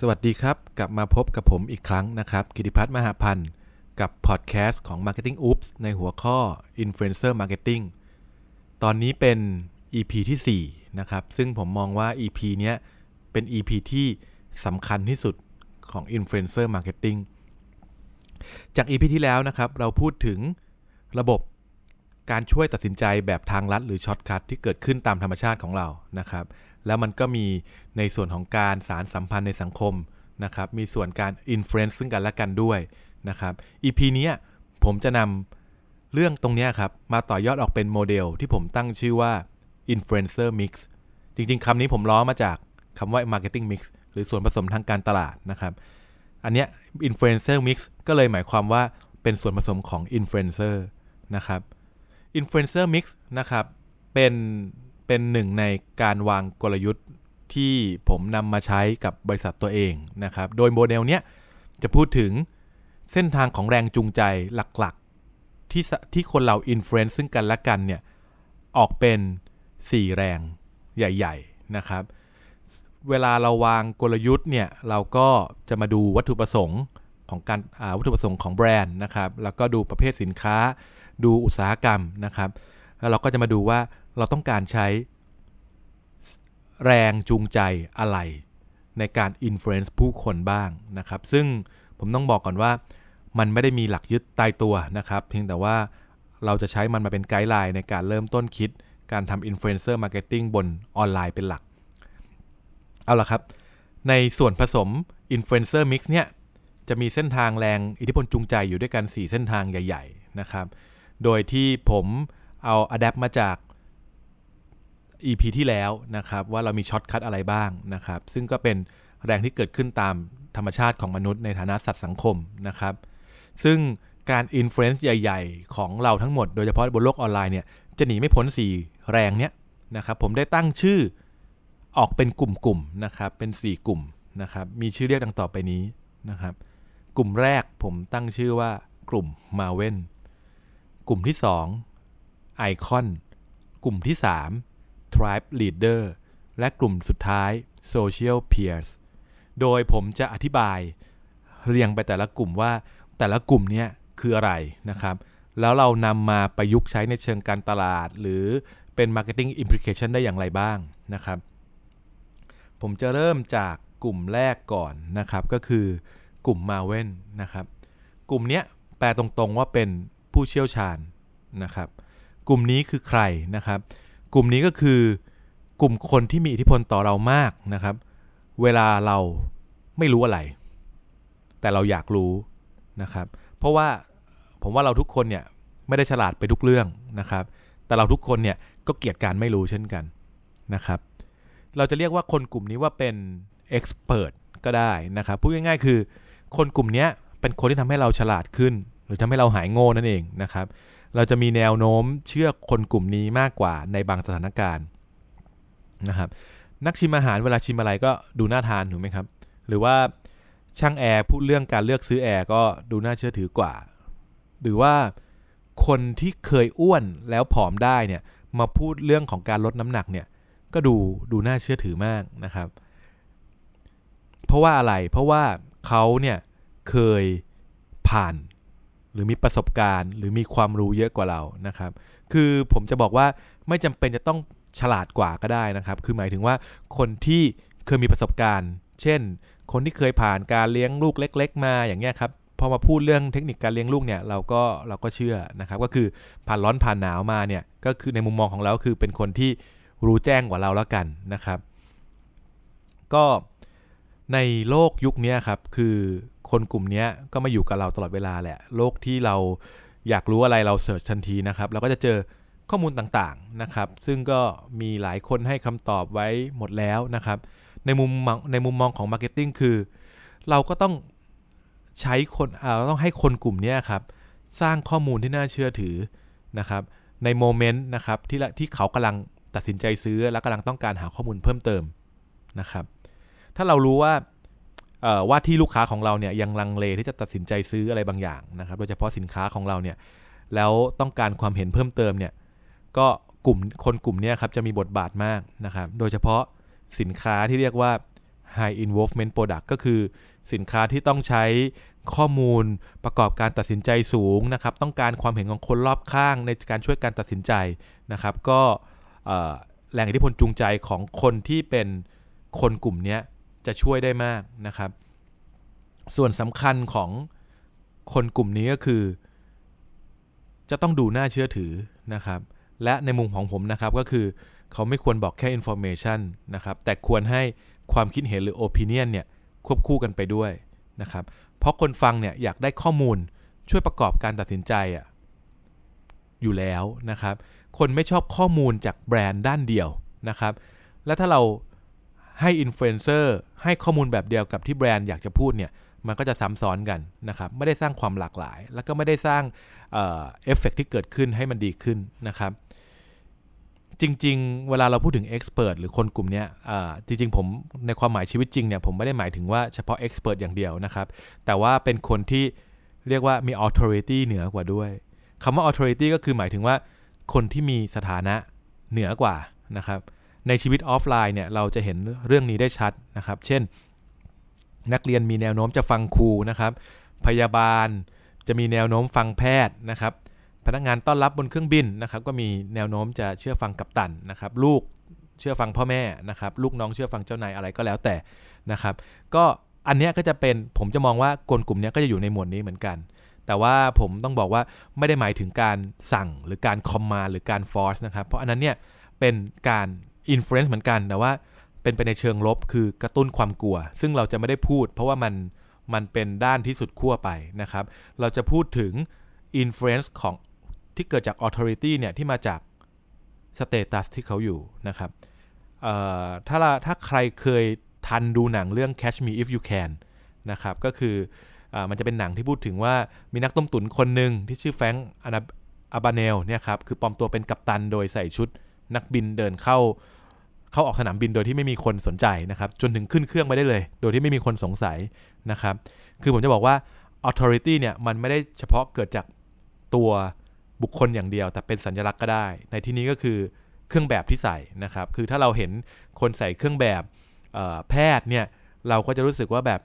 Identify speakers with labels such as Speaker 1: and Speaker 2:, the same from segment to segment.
Speaker 1: สวัสดีครับ กลับมาพบกับผมอีกครั้งนะครับกิติพัฒน์มหาพันธ์ กับพอดแคสต์ของ Marketing Oops ในหัวข้อ Influencer Marketing ตอนนี้เป็น EP ที่ 4 นะครับ ซึ่งผมมองว่า EP เนี้ยเป็น EP ที่สำคัญที่สุดของ Influencer Marketing จาก EP ที่แล้วนะครับ เราพูดถึงระบบการช่วยตัดสินใจแบบทางลัดหรือ shortcut ที่เกิดขึ้นตามธรรมชาติของเรานะครับ แล้วมันก็มีในส่วนของการสารสัมพันธ์ในสังคมนะครับ มีส่วนการอิ f ฟ u e n c e ซึ่งกันและกันด้วยนะครับ EP นี้ผมจะนำเรื่องตรงนี้ครับ มาต่อยอดออกเป็นโมเดลที่ผมตั้งชื่อว่า Influencer Mix จริงๆคำนี้ผมล้อมาจากคำว่า Marketing Mix หรือส่วนผสมทางการตลาดนะครับ อันเนี้ย Influencer Mix ก็เลยหมายความว่าเป็นส่วนผสมของ Influencer นะครับ Influencer Mix นะครับ เป็น เป็นหนึ่งในการวางกลยุทธ์ที่ผมนำมาใช้กับบริษัทตัวเองนะครับ โดยโมเดลเนี้ยจะพูดถึงเส้นทางของแรงจูงใจหลักๆ ที่ที่คนเรา influence ซึ่งกันและกันเนี่ยออกเป็น 4 แรงใหญ่ ๆนะครับ เวลาเราวางกลยุทธ์เนี่ยเราก็จะมาดูวัตถุประสงค์ของการวัตถุประสงค์ของแบรนด์นะครับ แล้วก็ดูประเภทสินค้า ดูอุตสาหกรรมนะครับ แล้วเราก็จะมาดูว่า เราต้องการใช้แรงจูงใจอะไร ในการ influence ผู้คนบ้างนะครับ ซึ่งผมต้องบอกก่อนว่ามันไม่ได้มีหลักยึดตายตัวนะครับ เพียงแต่ว่าเราจะใช้มันมาเป็น guideline ในการเริ่มต้นคิดการทำ Influencer Marketing บนออนไลน์เป็นหลัก เอาละครับ ในส่วนผสม Influencer Mix เนี่ยจะมีเส้นทางแรงอิทธิพลจูงใจอยู่ด้วยกัน 4 เส้นทางใหญ่ ๆ นะครับ โดยที่ผมเอา adapt มาจาก EP ที่แล้วนะครับ ว่าเรามี shortcut อะไรบ้างนะครับ ซึ่งก็เป็นแรงที่เกิดขึ้นตามธรรมชาติของมนุษย์ในฐานะสัตว์สังคมนะครับ ซึ่งการ influence ใหญ่ๆ ของเราทั้งหมดโดยเฉพาะบนโลกออนไลน์เนี่ยจะหนีไม่พ้น 4 แรงเนี้ยนะครับผมได้ตั้งชื่อออกเป็นกลุ่มๆนะครับเป็น 4 กลุ่มนะครับมีชื่อเรียกดังต่อไปนี้นะครับ กลุ่มแรกผมตั้งชื่อว่ากลุ่มมาเวนกลุ่มที่ 2 ไอคอน กลุ่มที่ 3 Tribe Leader และกลุ่มสุดท้าย Social Peers โดยผมจะอธิบายเรียงไปแต่ละกลุ่มว่าแต่ละกลุ่มนี้คืออะไรนะครับ แล้วเรานำมาประยุกต์ใช้ในเชิงการตลาด หรือเป็น Marketing Implication ได้อย่างไรบ้างนะครับ ผมจะเริ่มจากกลุ่มแรกก่อนนะครับ ก็คือกลุ่มมาเว่นนะครับ กลุ่มนี้แปลตรงๆว่าเป็นผู้เชี่ยวชาญนะครับ กลุ่มนี้คือใครนะครับ กลุ่มนี้ก็คือกลุ่มคนที่มีอิทธิพลต่อเรามากนะครับ เวลาเราไม่รู้อะไร แต่เราอยากรู้นะครับ เพราะว่าผมว่าเราทุกคนเนี่ยไม่ได้ฉลาดไปทุกเรื่องนะครับ แต่เราทุกคนเนี่ยก็เกียดการไม่รู้เช่นกันนะครับ เราจะเรียกว่าคนกลุ่มนี้ว่าเป็น expert ก็ได้นะครับ พูดง่ายๆ คือ คนกลุ่มนี้เป็นคนที่ทำให้เราฉลาดขึ้น หรือทำให้เราหายโง่นั่นเองนะครับ เราจะมีแนวโน้มเชื่อคนกลุ่มนี้มากกว่าในบางสถานการณ์นะครับ นักชิมอาหารเวลาชิมอะไรก็ดูน่าทานถูกไหมครับ หรือว่าช่างแอร์พูดเรื่องการเลือกซื้อแอร์ก็ดูน่าเชื่อถือกว่า หรือว่าคนที่เคยอ้วนแล้วผอมได้เนี่ยมาพูดเรื่องของการลดน้ำหนักเนี่ยก็ดูดูน่าเชื่อถือมากนะครับ เพราะว่าอะไรเพราะว่าเขาเนี่ยเคยผ่าน หรือมีประสบการณ์ หรือมีความรู้เยอะกว่าเรานะครับ คือผมจะบอกว่าไม่จำเป็นจะต้องฉลาดกว่าก็ได้นะครับ คือหมายถึงว่าคนที่เคยมีประสบการณ์ เช่น คนที่เคยผ่านการเลี้ยงลูกเล็ก ๆ มาอย่างเงี้ยครับพอมาพูดเรื่องเทคนิคการเลี้ยงลูกเนี่ยเราก็เราก็เชื่อนะครับ ก็คือผ่านร้อนผ่านหนาวมาเนี่ยก็คือในมุมมองของเราคือเป็นคนที่รู้แจ้งกว่าเราแล้วกันนะครับ ก็ในโลกยุคนี้ครับคือ คนกลุ่มนี้ก็มาอยู่กับเราตลอดเวลาแหละ โลกที่เราอยากรู้อะไรเรา search ทันทีนะครับ เราก็จะเจอข้อมูลต่างๆนะครับ ซึ่งก็มีหลายคนให้คำตอบไว้หมดแล้วนะครับ ในมุมในมุมมองของ marketing คือ เราก็ต้องใช้คนเราต้องให้คนกลุ่มนี้ครับ สร้างข้อมูลที่น่าเชื่อถือนะครับ ใน moment นะครับที่ที่เขากำลังตัดสินใจซื้อและกำลังต้องการหาข้อมูลเพิ่มเติมนะครับ ถ้าเรารู้ว่า ว่าที่ลูกค้าของเราเนี่ยยังลังเลที่จะตัดสินใจซื้ออะไรบางอย่างนะครับ โดยเฉพาะสินค้าของเราเนี่ยแล้วต้องการความเห็นเพิ่มเติมเนี่ยก็กลุ่มคนกลุ่มนี้ครับจะมีบทบาทมากนะครับ โดยเฉพาะสินค้าที่เรียกว่า high involvement product ก็คือสินค้าที่ต้องใช้ข้อมูลประกอบการตัดสินใจสูงนะครับ ต้องการความเห็นของคนรอบข้างในการช่วยการตัดสินใจนะครับ ก็แรงอิทธิพลจูงใจของคนที่เป็นคนกลุ่มนี้ จะช่วยได้มากนะครับ ส่วนสำคัญของคนกลุ่มนี้ก็คือ จะต้องดูน่าเชื่อถือนะครับ และในมุมของผมนะครับก็คือเขาไม่ควรบอกแค่ information นะครับ แต่ควรให้ความคิดเห็นหรือ opinion เนี่ยควบคู่กันไปด้วยนะครับ เพราะคนฟังเนี่ยอยากได้ข้อมูลช่วยประกอบการตัดสินใจอะอยู่แล้วนะครับ คนไม่ชอบข้อมูลจากแบรนด์ด้านเดียวนะครับ และถ้าเรา ให้อินฟลูเอนเซอร์ให้ข้อมูลแบบเดียวกับที่แบรนด์อยากจะพูดเนี่ยมันก็จะซ้ำซ้อนกันนะครับไม่ได้สร้างความหลากหลาย แล้วก็ไม่ได้สร้างเอฟเฟกที่เกิดขึ้นให้มันดีขึ้นนะครับ จริง ๆ เวลาเราพูดถึง expert หรือคนกลุ่มนี้จริง ๆ ผมในความหมายชีวิตจริงเนี่ยผมไม่ได้หมายถึงว่าเฉพาะ expert อย่างเดียวนะครับ แต่ว่าเป็นคนที่เรียกว่ามี authority เหนือกว่าด้วยคำว่า authority ก็คือหมายถึงว่าคนที่มีสถานะเหนือกว่านะครับ ในชีวิตออฟไลน์เนี่ยเราจะเห็นเรื่องนี้ได้ชัดนะครับ เช่น นักเรียนมีแนวโน้มจะฟังครูนะครับ พยาบาลจะมีแนวโน้มฟังแพทย์นะครับ พนักงานต้อนรับบนเครื่องบินนะครับ ก็มีแนวโน้มจะเชื่อฟังกัปตันนะครับ ลูกเชื่อฟังพ่อแม่นะครับ ลูกน้องเชื่อฟังเจ้านายอะไรก็แล้วแต่นะครับ ก็อันนี้ก็จะเป็นผมจะมองว่าคนกลุ่มนี้ก็จะอยู่ในหมวดนี้เหมือนกัน แต่ว่าผมต้องบอกว่าไม่ได้หมายถึงการสั่งหรือการ command หรือการ force นะครับ เพราะอันนั้นเนี่ยเป็นการ influence เหมือนกัน แต่ว่าเป็นไปในเชิงลบคือกระตุ้นความกลัว ซึ่งเราจะไม่ได้พูด เพราะว่ามันมันเป็นด้านที่สุดขั้วไปนะครับ เราจะพูดถึง influence ของที่เกิดจาก authority เนี่ยที่มาจาก status ที่เขาอยู่นะครับถ้าถ้าใครเคยทันดูหนังเรื่อง Catch Me If You Can นะครับก็คืออมันจะเป็นหนังที่พูดถึงว่ามีนักต้มตุ๋นคนหนึ่งที่ชื่อแฟงค์อาบาเนลเนี่ยครับคือปลอมตัวเป็นกัปตันโดยใส่ชุด นักบินเดินเข้า เข้าออกสนามบินโดยที่ไม่มีคนสนใจนะครับ จนถึงขึ้นเครื่องไปได้เลย โดยที่ไม่มีคนสงสัยนะครับ คือผมจะบอกว่า authority เนี่ยมันไม่ได้เฉพาะเกิดจากตัวบุคคลอย่างเดียว แต่เป็นสัญลักษณ์ก็ได้ ในที่นี้ก็คือเครื่องแบบที่ใส่นะครับ คือถ้าเราเห็นคนใส่เครื่องแบบแพทย์เนี่ยเราก็จะรู้สึกว่าแบบ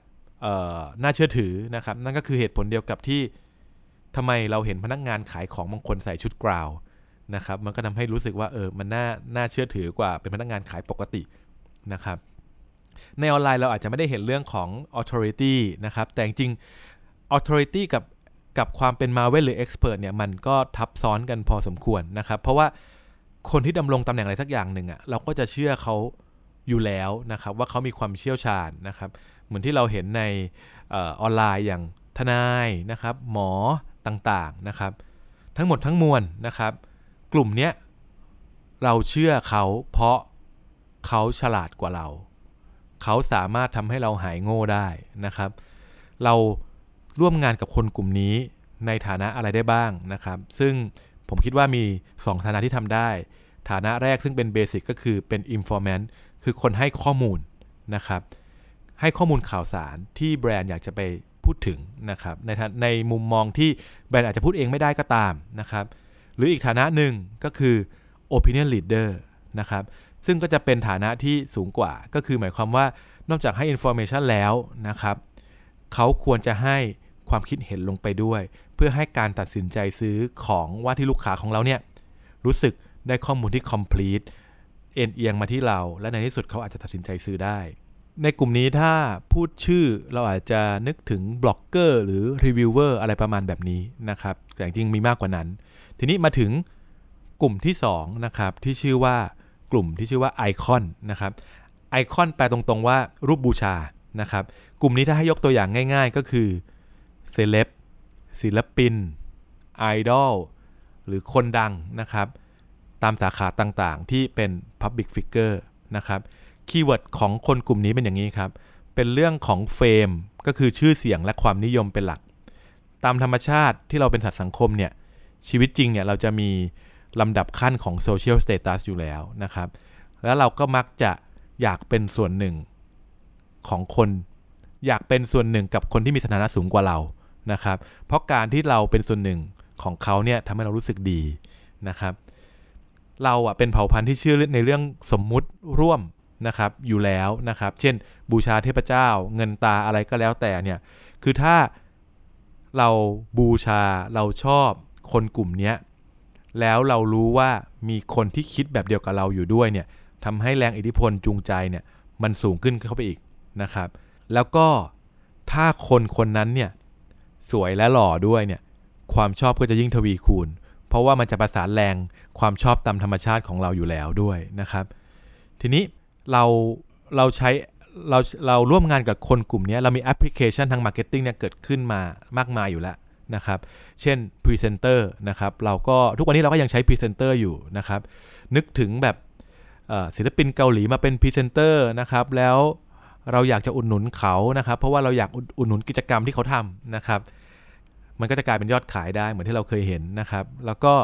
Speaker 1: น่าเชื่อถือนะครับ นั่นก็คือเหตุผลเดียวกับที่ทำไมเราเห็นพนักงานขายของบางคนใส่ชุดกราว นะครับมันก็ทำให้รู้สึกว่าเออมันน่าน่าเชื่อถือกว่าเป็นพนักงานขายปกตินะครับในออนไลน์เราอาจจะไม่ได้เห็นเรื่องของ authority นะครับแต่จริง authority กับกับความเป็น Marvel หรือ expert เนี่ยมันก็ทับซ้อนกันพอสมควรนะครับเพราะว่าคนที่ดำรงตำแหน่งอะไรสักอย่างหนึ่งอะ่ะเราก็จะเชื่อเขาอยู่แล้วนะครับว่าเขามีความเชี่ยวชาญนะครับเหมือนที่เราเห็นในออนไลน์อย่างทนายนะครับหมอต่างๆนะครับ ทั้งหมดทั้งมวลนะครับ กลุ่มเนี้ยเราเชื่อเขาเพราะเขาฉลาดกว่าเรา เขาสามารถทำให้เราหายโง่ได้นะครับ เราร่วมงานกับคนกลุ่มนี้ในฐานะอะไรได้บ้างนะครับ ซึ่งผมคิดว่ามี 2 ฐานะที่ทำได้ ฐานะแรกซึ่งเป็นเบสิกก็คือเป็น informant คือคนให้ข้อมูลนะครับ ให้ข้อมูลข่าวสารที่แบรนด์อยากจะไปพูดถึงนะครับ ในในมุมมองที่แบรนด์อาจจะพูดเองไม่ได้ก็ตามนะครับ หรืออีกฐานะหนึ่งก็คือ opinion leader นะครับซึ่งก็จะเป็นฐานะที่สูงกว่า ก็คือหมายความว่านอกจากให้ information แล้วนะครับเขาควรจะให้ความคิดเห็นลงไปด้วย เพื่อให้การตัดสินใจซื้อของว่าที่ลูกค้าของเราเนี่ยรู้สึกได้ข้อมูลที่ complete เอนเอียงมาที่เรา และในที่สุดเขาอาจจะตัดสินใจซื้อได้ ในกลุ่มนี้ถ้าพูดชื่อเราอาจจะนึกถึงบล็อกเกอร์หรือรีวิวเวอร์อะไรประมาณแบบนี้นะครับแต่จริงมีมากกว่านั้น ทีนี้มาถึงกลุ่มที่2นะครับที่ชื่อว่ากลุ่มที่ชื่อว่าไอคอนนะครับไอคอนแปลตรงๆว่ารูปบูชานะครับกลุ่มนี้ถ้าให้ยกตัวอย่างง่าย ๆ ก็คือเซเลบศิลปินไอดอลหรือคนดังนะครับ ตามสาขาต่างๆ ที่เป็น Public Figure นะครับ keyword ของคนกลุ่มนี้เป็นอย่างนี้ครับ เป็นเรื่องของ fameมก็คือชื่อเสียงและความนิยมเป็นหลัก ตามธรรมชาติที่เราเป็นสัตว์สังคมเนี่ย ชีวิตจริงเนี่ยเราจะมีลำดับขั้นของโซเชียลสเตตัสอยู่แล้วนะครับ แล้วเราก็มักจะอยากเป็นส่วนหนึ่งของคน อยากเป็นส่วนหนึ่งกับคนที่มีสถานะสูงกว่าเรานะครับ เพราะการที่เราเป็นส่วนหนึ่งของเขาเนี่ยทำให้เรารู้สึกดีนะครับ เราอะเป็นเผ่าพันธุ์ที่เชื่อในเรื่องสมมุติร่วมนะครับอยู่แล้วนะครับ เช่น บูชาเทพเจ้า เงินตาอะไรก็แล้วแต่เนี่ย คือถ้าเราบูชาเราชอบ คนกลุ่มนี้แล้วเรารู้ว่ามีคนที่คิดแบบเดียวกับเราอยู่ด้วยเนี่ยทำให้แรงอิทธิพลจูงใจเนี่ยมันสูงขึ้นเข้าไปอีกนะครับ แล้วก็ถ้าคนคนนั้นเนี่ยสวยและหล่อด้วยเนี่ยความชอบก็จะยิ่งทวีคูณ เพราะว่ามันจะประสานแรงความชอบตามธรรมชาติของเราอยู่แล้วด้วยนะครับ ทีนี้เราเราใช้เราเราร่วมงานกับคนกลุ่มนี้เรามีแอปพลิเคชันทาง marketing เนี่ยเกิดขึ้นมามากมายอยู่แล้ว นะครับ เช่นพรีเซนเตอร์นะครับเราก็ทุกวันนี้เราก็ยังใช้พรีเซนเตอร์อยู่นะครับนึกถึงแบบศิลปินเกาหลีมาเป็นพรีเซนเตอร์นะครับแล้วเราอยากจะอุดหนุนเขานะครับ เพราะว่าเราอยากอุดหนุนกิจกรรมที่เขาทำนะครับ มันก็จะกลายเป็นยอดขายได้เหมือนที่เราเคยเห็นนะครับ แล้วก็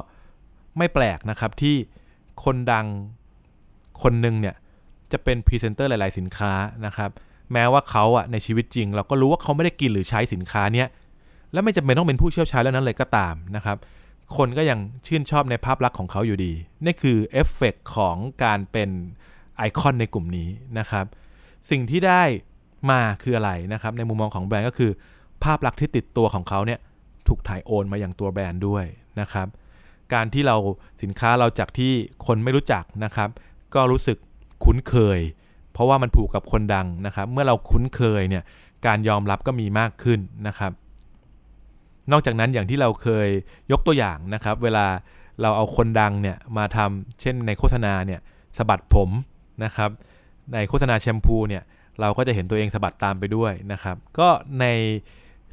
Speaker 1: ไม่แปลกนะครับที่คนดังคนหนึ่งเนี่ยจะเป็นพรีเซนเตอร์หลาย ๆ สินค้านะครับ แม้ว่าเขาอะในชีวิตจริง เราก็รู้ว่าเขาไม่ได้กินหรือใช้สินค้าเนี้ย แล้วไม่จำเป็นต้องเป็นผู้เชี่ยวชาญแล้วนั้นเลยก็ตามนะครับ คนก็ยังชื่นชอบในภาพลักษณ์ของเขาอยู่ดี นี่คือเอฟเฟกของการเป็นไอคอนในกลุ่มนี้นะครับ สิ่งที่ได้มาคืออะไรนะครับ ในมุมมองของแบรนด์ก็คือ ภาพลักษณ์ที่ติดตัวของเขาเนี่ยถูกถ่ายโอนมาอย่างตัวแบรนด์ด้วยนะครับ การที่เราสินค้าเราจากที่คนไม่รู้จักนะครับ ก็รู้สึกคุ้นเคย เพราะว่ามันผูกกับคนดังนะครับ เมื่อเราคุ้นเคยเนี่ยการยอมรับก็มีมากขึ้นนะครับ นอกจากนั้นอย่างที่เราเคยยกตัวอย่างนะครับ เวลาเราเอาคนดังเนี่ยมาทำเช่นในโฆษณาเนี่ยสะบัดผมนะครับ ในโฆษณาแชมพูเนี่ยเราก็จะเห็นตัวเองสะบัดตามไปด้วยนะครับ ก็ใน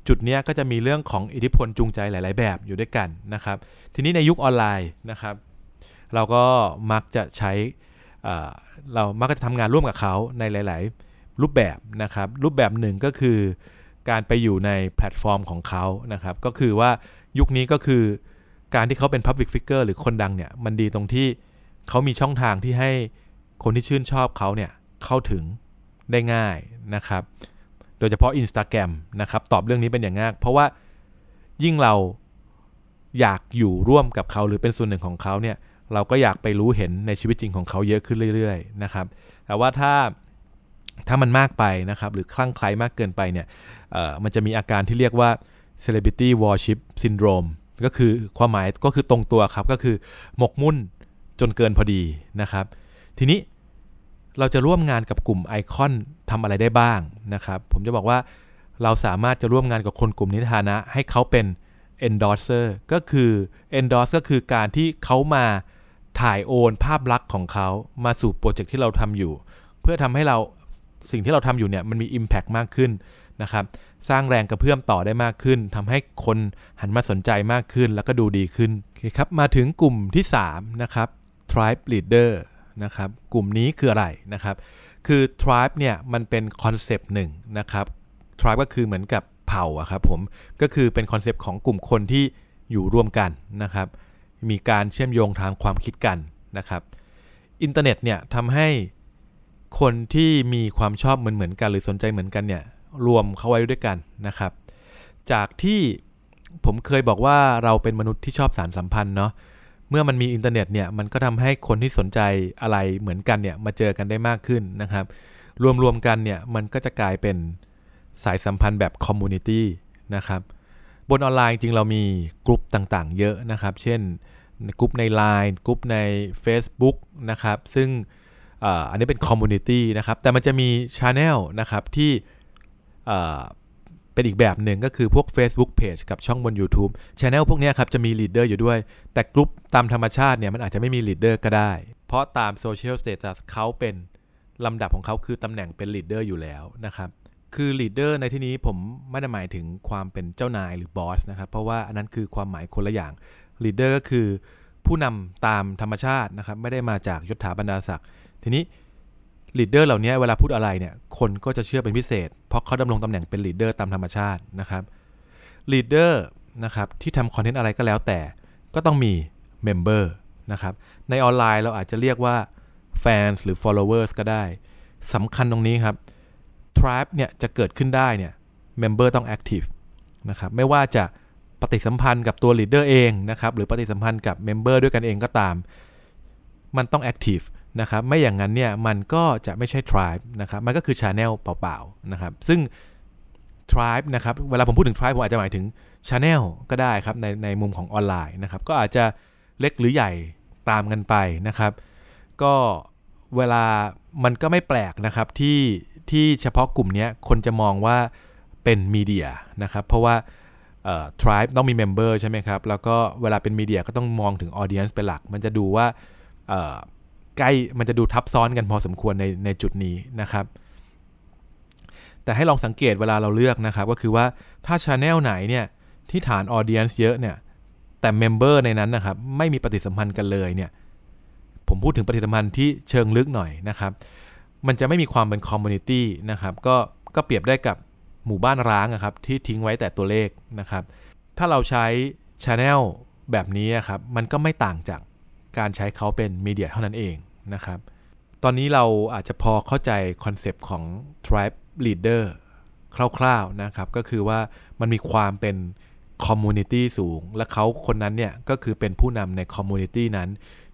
Speaker 1: จุดนี้ก็จะมีเรื่องของอิทธิพลจูงใจหลาย ๆ แบบอยู่ด้วยกันนะครับ ทีนี้ในยุคออนไลน์นะครับ เราก็มักจะใช้เรามักจะทำงานร่วมกับเขาในหลาย ๆ รูปแบบนะครับ รูปแบบหนึ่งก็คือ การไปอยู่ในแพลตฟอร์มของเขานะครับ ก็คือว่ายุคนี้ก็คือการที่เขาเป็น Public Figure หรือคนดังเนี่ย มันดีตรงที่เขามีช่องทางที่ให้คนที่ชื่นชอบเขาเนี่ย เข้าถึงได้ง่ายนะครับ โดยเฉพาะ Instagram นะครับ ตอบเรื่องนี้เป็นอย่างง่ายเพราะว่ายิ่งเราอยากอยู่ร่วมกับเขาหรือเป็นส่วนหนึ่งของเขาเนี่ย เราก็อยากไปรู้เห็นในชีวิตจริงของเขาเยอะขึ้นเรื่อย ๆ นะครับ แต่ว่าถ้า ถ้ามันมากไปนะครับ หรือคลั่งไคล้มากเกินไปเนี่ยมันจะมีอาการที่เรียกว่า celebrity worship syndrome ก็คือความหมายก็คือตรงตัวครับ ก็คือหมกมุ่นจนเกินพอดีนะครับ ทีนี้เราจะร่วมงานกับกลุ่มไอคอนทำอะไรได้บ้างนะครับ ผมจะบอกว่าเราสามารถจะร่วมงานกับคนกลุ่มนี้ฐานะ ให้เขาเป็น endorser ก็คือ endorse ก็คือการที่เขามาถ่ายโอนภาพลักษณ์ของเขามาสู่โปรเจกต์ที่เราทำอยู่ เพื่อทำให้เรา สิ่งที่เราทำอยู่เนี่ยมันมี Impact มากขึ้นนะครับสร้างแรงกระเพื่อมต่อได้มากขึ้นทำให้คนหันมาสนใจมากขึ้นแล้วก็ดูดีขึ้นครับมาถึงกลุ่มที่3นะครับ tribe leader นะครับกลุ่มนี้คืออะไรนะครับคือ tribe เนี่ยมันเป็นคอนเซปต์หนึ่งนะครับ tribe ก็คือเหมือนกับเผ่าอะครับผมก็คือเป็นคอนเซปต์ของกลุ่มคนที่อยู่ร่วมกันนะครับ มีการเชื่อมโยงทางความคิดกันนะครับ อินเทอร์เน็ตเนี่ยทำให้ คนที่มีความชอบเหมือนเหมือนกัน หรือสนใจเหมือนกันเนี่ยรวมเข้าไว้ด้วยกันนะครับ จากที่ผมเคยบอกว่าเราเป็นมนุษย์ที่ชอบสานสัมพันธ์เนาะเมื่อมันมีอินเทอร์เน็ตเนี่ยมันก็ทำให้คนที่สนใจอะไรเหมือนกันเนี่ยมาเจอกันได้มากขึ้นนะครับ รวมๆกันเนี่ยมันก็จะกลายเป็นสายสัมพันธ์แบบ community นะครับบนออนไลน์จริงเรามีกลุ่มต่างๆ เยอะนะครับ เช่นกลุ่มใน Line กลุ่มใน Facebook นะครับ ซึ่ง อันนี้เป็น community นะครับ แต่มันจะมี channel นะครับที่เป็นอีกแบบหนึ่งก็คือพวก Facebook Page กับช่องบน YouTube Channel พวกนี้ครับจะมี leader อยู่ด้วย แต่กลุ่มตามธรรมชาติเนี่ยมันอาจจะไม่มี leader ก็ได้ เพราะตาม social status เขาเป็นลำดับของเขาคือตำแหน่งเป็น leader อยู่แล้วนะครับ คือ leader ในที่นี้ผมไม่ได้หมายถึงความเป็นเจ้านายหรือ boss นะครับ เพราะว่าอันนั้นคือความหมายคนละอย่าง leader ก็คือผู้นำตามธรรมชาตินะครับไม่ได้มาจากยศถาบรรดาศักดิ์ ทีนี้ leader เหล่านี้เวลาพูดอะไรเนี่ยคนก็จะเชื่อเป็นพิเศษ เพราะเขาดำรงตำแหน่งเป็น leader ตามธรรมชาตินะครับ leader นะครับที่ทำคอนเทนต์อะไรก็แล้วแต่ก็ต้องมี member นะครับในออนไลน์เราอาจจะเรียกว่า fans หรือ followers ก็ได้สำคัญตรงนี้ครับ tribe เนี่ยจะเกิดขึ้นได้เนี่ย member ต้อง active นะครับไม่ว่าจะปฏิสัมพันธ์กับตัว leader เองนะครับหรือปฏิสัมพันธ์กับ member ด้วยกันเองก็ตาม มันต้อง active นะครับไม่อย่างนั้นเนี่ยมันก็จะไม่ใช่ tribe นะครับมันก็คือ channel เปล่าๆนะครับซึ่ง tribe นะครับเวลาผมพูดถึง tribe ผมอาจจะหมายถึง channel ก็ได้ครับในในมุมของออนไลน์นะครับก็อาจจะเล็กหรือใหญ่ตามกันไปนะครับ ก็เวลามันก็ไม่แปลกนะครับที่ที่เฉพาะกลุ่มนี้คนจะมองว่าเป็น media นะครับเพราะว่าเอ่อ tribe ต้องมี member ใช่ไหมครับ แล้วก็เวลาเป็น media ก็ต้องมองถึง audience เป็นหลัก มันจะดูว่าเอ่อ ใกล้มันจะดูทับซ้อนกันพอสมควรในในจุดนี้นะครับ แต่ให้ลองสังเกตเวลาเราเลือกนะครับ ก็คือว่าถ้า channel ไหนเนี่ยที่ฐาน audience เยอะเนี่ยแต่ member ในนั้นนะครับไม่มีปฏิสัมพันธ์กันเลยเนี่ยผมพูดถึงปฏิสัมพันธ์ที่เชิงลึกหน่อยนะครับ มันจะไม่มีความเป็น community นะครับก็ก็เปรียบได้กับหมู่บ้านร้างนะครับที่ทิ้งไว้แต่ตัวเลขนะครับ ถ้าเราใช้ Channel แบบนี้ครับมันก็ไม่ต่างจาก การใช้เขาเป็น media เท่านั้นเองนะครับ ตอนนี้เราอาจจะพอเข้าใจคอนเซปต์ของ tribe leader คร่าวๆนะครับ ก็คือว่ามันมีความเป็น community สูง และเขาคนนั้นเนี่ยก็คือเป็นผู้นำใน community นั้น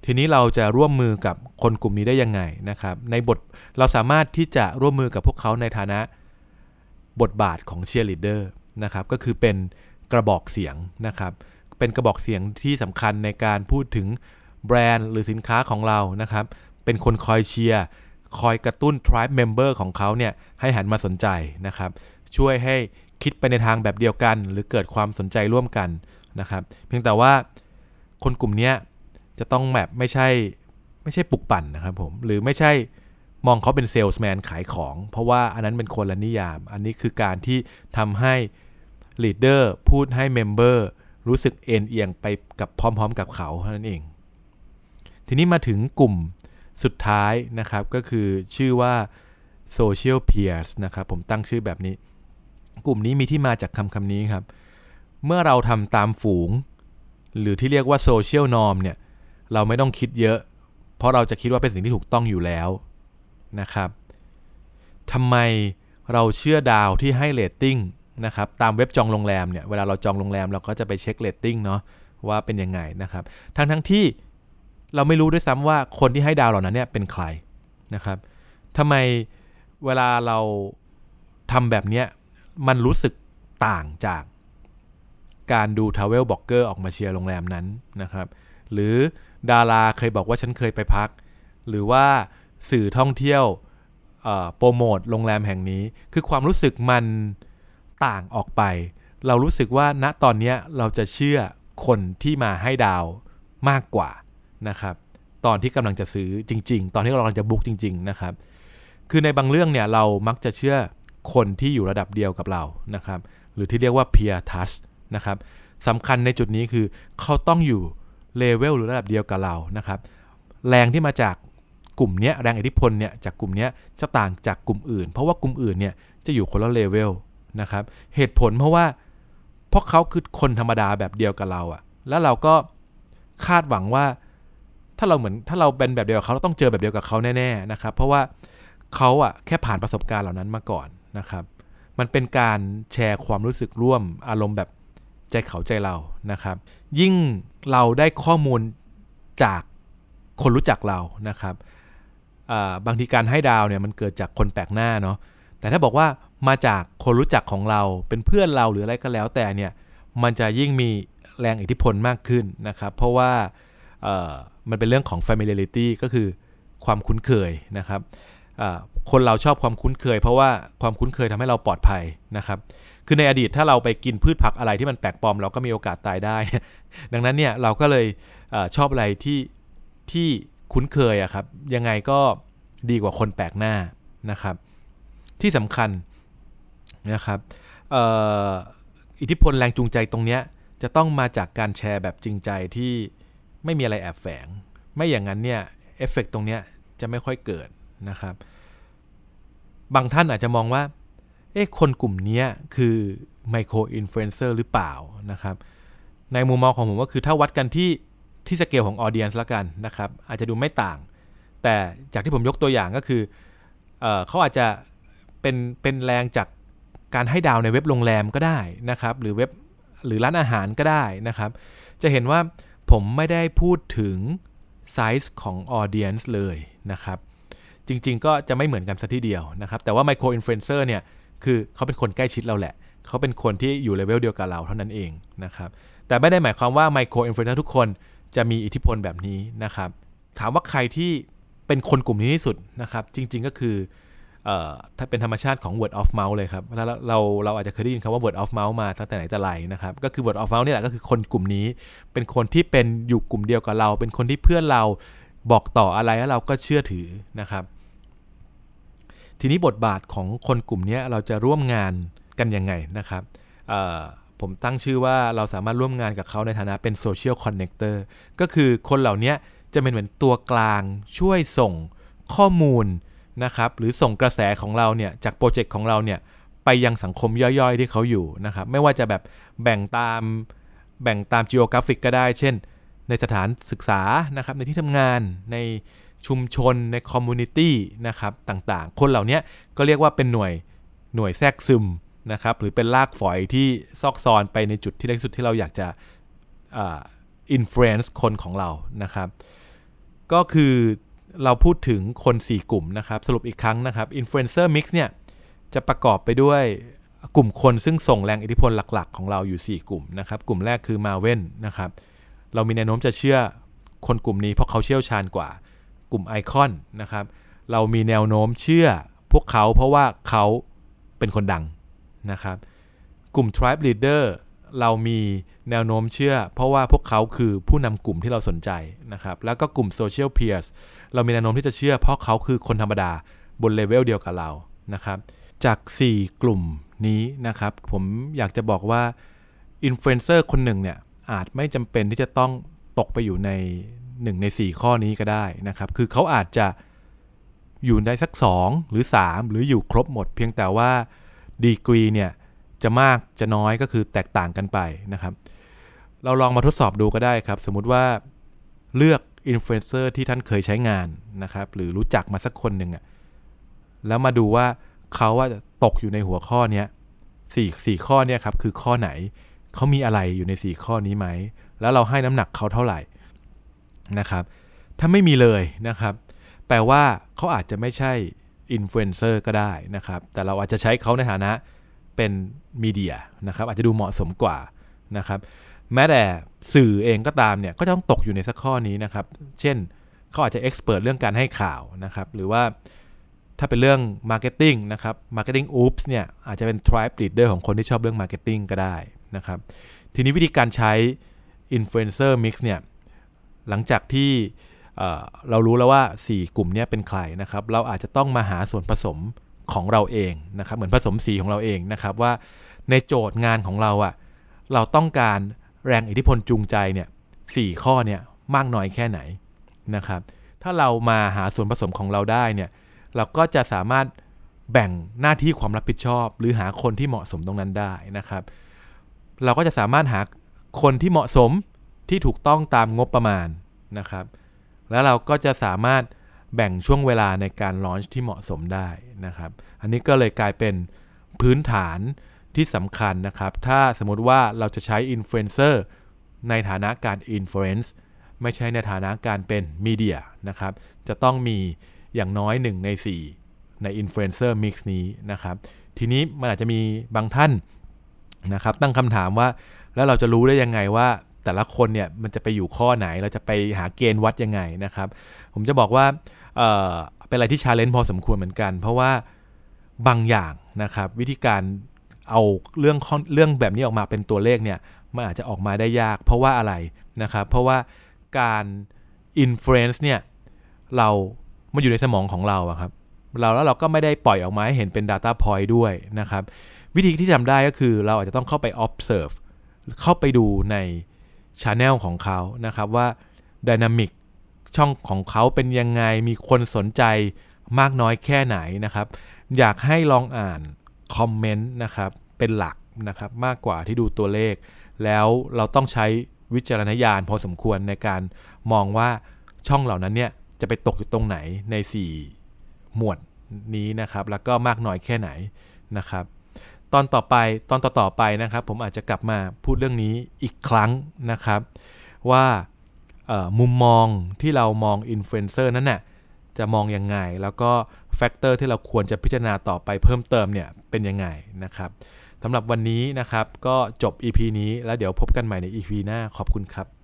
Speaker 1: ทีนี้เราจะร่วมมือกับคนกลุ่มนี้ได้ยังไงนะครับ ในบทเราสามารถที่จะร่วมมือกับพวกเขาในฐานะบทบาทของเชียร์ลีดเดอร์นะครับ ก็คือเป็นกระบอกเสียงนะครับ เป็นกระบอกเสียงที่สำคัญในการพูดถึง แบรนด์หรือสินค้าของเรานะครับ เป็นคนคอยเชียร์คอยกระตุ้น tribe member ของเขาเนี่ยให้หันมาสนใจนะครับ ช่วยให้คิดไปในทางแบบเดียวกัน หรือเกิดความสนใจร่วมกันนะครับ เพียงแต่ว่าคนกลุ่มนี้จะต้องแบบไม่ใช่ไม่ใช่ปลุกปั่นนะครับผมหรือไม่ใช่มองเขาเป็นเซลส์แมนขายของ เพราะว่าอันนั้นเป็นคนละนิยาม อันนี้คือการที่ทำให้ leader พูดให้ memberรู้สึกเอ็นเอียงไปกับพร้อมๆ กับเขาเท่านั้นเอง ทีนี้มาถึงกลุ่มสุดท้ายนะครับ ก็คือชื่อว่า social peers นะครับ ผมตั้งชื่อแบบนี้ กลุ่มนี้มีที่มาจากคำคำนี้ครับ เมื่อเราทำตามฝูง หรือที่เรียกว่า social norm เนี่ย เราไม่ต้องคิดเยอะ เพราะเราจะคิดว่าเป็นสิ่งที่ถูกต้องอยู่แล้วนะครับทำไมเราเชื่อดาวที่ให้เรตติ้งนะครับตามเว็บจองโรงแรมเนี่ยเวลาเราจองโรงแรมเราก็จะไปเช็คเรตติ้งเนาะว่าเป็นยังไงนะครับทั้งทั้งที่ เราไม่รู้ด้วยซ้ำว่าคนที่ให้ดาวเหล่านั้นเนี่ยเป็นใครนะครับทำไมเวลาเราทำแบบเนี้ยมันรู้สึกต่างจากการดู travel blogger ออกมาเชียร์โรงแรมนั้นนะครับ หรือดาราเคยบอกว่าฉันเคยไปพัก หรือว่าสื่อท่องเที่ยวโปรโมทโรงแรมแห่งนี้ คือความรู้สึกมันต่างออกไป เรารู้สึกว่าณตอนนี้เราจะเชื่อคนที่มาให้ดาวมากกว่า นะครับ ตอนที่กำลังจะซื้อจริง ๆ ตอนที่เรากำลังจะบุ๊กจริง ๆ นะครับ คือในบางเรื่องเนี่ยเรามักจะเชื่อคนที่อยู่ระดับเดียวกับเรานะครับ หรือที่เรียกว่า peer touch นะครับสำคัญในจุดนี้คือเขาต้องอยู่เลเวลหรือระดับเดียวกับเรานะครับ แรงที่มาจากกลุ่มนี้แรงอิทธิพลเนี่ยจากกลุ่มนี้จะต่างจากกลุ่มอื่น เพราะว่ากลุ่มอื่นเนี่ยจะอยู่คนละเลเวลนะครับ เหตุผลเพราะว่าเพราะเขาคือคนธรรมดาแบบเดียวกับเราอะแล้วเราก็คาดหวังว่า ถ้าเราเหมือนถ้าเราเป็นแบบเดียวกับเขาเราต้องเจอแบบเดียวกับเขาแน่ๆนะครับ เพราะว่าเขาอะแค่ผ่านประสบการณ์เหล่านั้นมาก่อนนะครับ มันเป็นการแชร์ความรู้สึกร่วมอารมณ์แบบใจเขาใจเรานะครับ ยิ่งเราได้ข้อมูลจากคนรู้จักเรานะครับบางทีการให้ดาวเนี่ยมันเกิดจากคนแปลกหน้าเนาะแต่ถ้าบอกว่ามาจากคนรู้จักของเราเป็นเพื่อนเราหรืออะไรก็แล้วแต่เนี่ยมันจะยิ่งมีแรงอิทธิพลมากขึ้นนะครับ เพราะว่า มันเป็นเรื่องของ familiarity ก็คือความคุ้นเคยนะครับคนเราชอบความคุ้นเคย เพราะว่าความคุ้นเคยทำให้เราปลอดภัยนะครับ คือในอดีตถ้าเราไปกินพืชผักอะไรที่มันแปลกปลอมเราก็มีโอกาสตายได้ ดังนั้นเนี่ยเราก็เลยอชอบอะไรที่ที่คุ้นเคยอะครับ ยังไงก็ดีกว่าคนแปลกหน้านะครับ ที่สำคัญนะครับอออิทธิพลแรงจูงใจตรงนี้จะต้องมาจากการแชร์แบบจริงใจที่ ไม่มีอะไรแอบแฝง ไม่อย่างนั้นเนี่ยเอฟเฟกตรงนี้จะไม่ค่อยเกิดนะครับ บางท่านอาจจะมองว่า เอ๊ะคนกลุ่มนี้คือ micro influencer หรือเปล่านะครับ ในมุมมองของผมก็คือถ้าวัดกันที่ที่สเกลของ audience ละกันนะครับ อาจจะดูไม่ต่าง แต่จากที่ผมยกตัวอย่างก็คือเออเขาอาจจะเป็นเป็นแรงจากการให้ดาวในเว็บโรงแรมก็ได้นะครับ หรือเว็บหรือร้านอาหารก็ได้นะครับ จะเห็นว่า ผมไม่ได้พูดถึงไซส์ของ audience เลยนะครับ จริงๆก็จะไม่เหมือนกันซะทีเดียวนะครับ แต่ว่า micro influencer เนี่ยคือเขาเป็นคนใกล้ชิดเราแหละ เขาเป็นคนที่อยู่เลเวลเดียวกับเราเท่านั้นเองนะครับแต่ไม่ได้หมายความว่า micro influencer ทุกคนจะมีอิทธิพลแบบนี้นะครับ ถามว่าใครที่เป็นคนกลุ่มนี้ที่สุดนะครับ จริงๆก็คือ ถ้าเป็นธรรมชาติของ word of mouth เลยครับเราเราเราอาจจะเคยได้ยินคำว่า word of mouth มาตั้งแต่ไหนแต่ไรนะครับ ก็คือ word of mouth นี่แหละก็คือคนกลุ่มนี้ เป็นคนที่เป็นอยู่กลุ่มเดียวกับเรา เป็นคนที่เพื่อนเราบอกต่ออะไรแล้วเราก็เชื่อถือนะครับ ทีนี้บทบาทของคนกลุ่มนี้เราจะร่วมงานกันยังไงนะครับผมตั้งชื่อว่าเราสามารถร่วมงานกับเขาในฐานะเป็น social connector ก็คือคนเหล่านี้จะเป็นเหมือนตัวกลางช่วยส่งข้อมูล นะครับหรือส่งกระแสของเราเนี่ยจากโปรเจกต์ของเราเนี่ยไปยังสังคมย่อยๆ ที่เขาอยู่นะครับไม่ว่าจะแบบแบ่งตามแบ่งตาม geographic ก็ได้ เช่น ในสถานศึกษานะครับในที่ทำงานในชุมชนใน community นะครับต่างๆ คนเหล่านี้ก็เรียกว่าเป็นหน่วยหน่วยแทรกซึมนะครับหรือเป็นรากฝอยที่ซอกซอนไปในจุดที่เล็กสุดที่เราอยากจะ influence คนของเรานะครับ ก็คือ เราพูดถึงคน 4 กลุ่มนะครับ สรุปอีกครั้งนะครับ Influencer Mix เนี่ยจะประกอบไปด้วยกลุ่มคนซึ่งส่งแรงอิทธิพลหลักๆ ของเราอยู่ 4 กลุ่มนะครับ กลุ่มแรกคือมาเว่นนะครับ เรามีแนวโน้มจะเชื่อคนกลุ่มนี้เพราะเขาเชี่ยวชาญกว่ากลุ่มไอคอนนะครับ เรามีแนวโน้มเชื่อพวกเขาเพราะว่าเขาเป็นคนดังนะครับ กลุ่ม Tribe Leader เรามีแนวโน้มเชื่อ เพราะว่าพวกเขาคือผู้นำกลุ่มที่เราสนใจนะครับ แล้วก็กลุ่ม Social Peers เรามีแนวโน้มที่จะเชื่อ เพราะเขาคือคนธรรมดาบนเลเวลเดียวกับเรานะครับ จาก 4 กลุ่มนี้นะครับ ผมอยากจะบอกว่าอินฟลูเอนเซอร์คนหนึ่งเนี่ยอาจไม่จำเป็นที่จะต้องตกไปอยู่ใน 1 ใน 4 ข้อนี้ก็ได้นะครับ คือเขาอาจจะอยู่ได้สัก 2 หรือ 3 หรืออยู่ครบหมด เพียงแต่ว่าดีกรีเนี่ย จะมากจะน้อยก็คือแตกต่างกันไปนะครับ เราลองมาทดสอบดูก็ได้ครับ สมมุติว่าเลือกอินฟลูเอนเซอร์ที่ท่านเคยใช้งานนะครับ หรือรู้จักมาสักคนหนึ่งอะแล้วมาดูว่าเขาว่าตกอยู่ในหัวข้อเนี้ยสี่สี่ข้อเนี้ยครับคือข้อไหนเขามีอะไรอยู่ในสี่ข้อนี้ไหม แล้วเราให้น้ำหนักเขาเท่าไหร่นะครับ ถ้าไม่มีเลยนะครับ แปลว่าเขาอาจจะไม่ใช่อินฟลูเอนเซอร์ก็ได้นะครับ แต่เราอาจจะใช้เขาในฐานะ เป็น media นะครับอาจจะดูเหมาะสมกว่านะครับแม้แต่สื่อเองก็ตามเนี่ยก็ต้องตกอยู่ในสักข้อนี้นะครับ เช่นเขาอาจจะ expert เรื่องการให้ข่าวนะครับ หรือว่าถ้าเป็นเรื่อง marketing นะครับ Marketing Oops เนี่ยอาจจะเป็น tribe leader ของคนที่ชอบเรื่อง marketing ก็ได้นะครับ ทีนี้วิธีการใช้ influencer mix เนี่ยหลังจากที่เรารู้แล้วว่า 4 กลุ่มนี้เป็นใครนะครับ เราอาจจะต้องมาหาส่วนผสม ของเราเองนะครับเหมือนผสมสีของเราเองนะครับว่าในโจทย์งานของเราอะ่ะเราต้องการแรงอิทธิพลจูงใจเนี่ยสข้อเนี่ยมากน้อยแค่ไหนนะครับถ้าเรามาหาส่วนผสมของเราได้เนี่ยเราก็จะสามารถแบ่งหน้าที่ความรับผิดชอบ หรือหาคนที่เหมาะสมตรงนั้นได้นะครับ เราก็จะสามารถหาคนที่เหมาะสมที่ถูกต้องตามงบประมาณนะครับ แล้วเราก็จะสามารถ แบ่งช่วงเวลาในการ launch ที่เหมาะสมได้นะครับ อันนี้ก็เลยกลายเป็นพื้นฐานที่สำคัญนะครับ ถ้าสมมติว่าเราจะใช้อินฟลูเอนเซอร์ในฐานะการ influence ไม่ใช่ในฐานะการเป็น media นะครับ จะต้องมีอย่างน้อย 1 ใน 4 ใน influencer mix นี้นะครับ ทีนี้มันอาจจะมีบางท่านนะครับ ตั้งคำถามว่าแล้วเราจะรู้ได้ยังไงว่าแต่ละคนเนี่ยมันจะไปอยู่ข้อไหนเราจะไปหาเกณฑ์วัดยังไงนะครับ ผมจะบอกว่า เเป็นอะไรที่ challenge พอสมควรเหมือนกัน เพราะว่าบางอย่างนะครับวิธีการเอาเรื่องเรื่องแบบนี้ออกมาเป็นตัวเลขเนี่ยมันอาจจะออกมาได้ยาก เพราะว่าอะไรนะครับ เพราะว่าการ influence เนี่ยเรามันอยู่ในสมองของเราอะครับเราแล้วเราก็ไม่ได้ปล่อยออกมาให้เห็นเป็น Data Point ด้วยนะครับ วิธีที่ทำได้ก็คือเราอาจจะต้องเข้าไป observe เข้าไปดูใน Channel ของเขานะครับว่า Dynamic ช่องของเขาเป็นยังไงมีคนสนใจมากน้อยแค่ไหนนะครับ อยากให้ลองอ่านคอมเมนต์นะครับเป็นหลักนะครับมากกว่าที่ดูตัวเลข แล้วเราต้องใช้วิจารณญาณพอสมควรในการมองว่าช่องเหล่านั้นเนี่ยจะไปตกอยู่ตรงไหนใน 4 หมวดนี้นะครับ แล้วก็มากน้อยแค่ไหนนะครับ ตอนต่อไปตอนต่อๆไปนะครับ ผมอาจจะกลับมาพูดเรื่องนี้อีกครั้งนะครับ ว่า มุมมองที่เรามองอินฟลูเอนเซอร์นั้นน่ะจะมองยังไง แล้วก็ factor ที่เราควรจะพิจารณาต่อไปเพิ่มเติมเนี่ยเป็นยังไงนะครับสำหรับวันนี้นะครับก็จบ EP นี้แล้วเดี๋ยวพบกันใหม่ใน EP หน้าขอบคุณครับ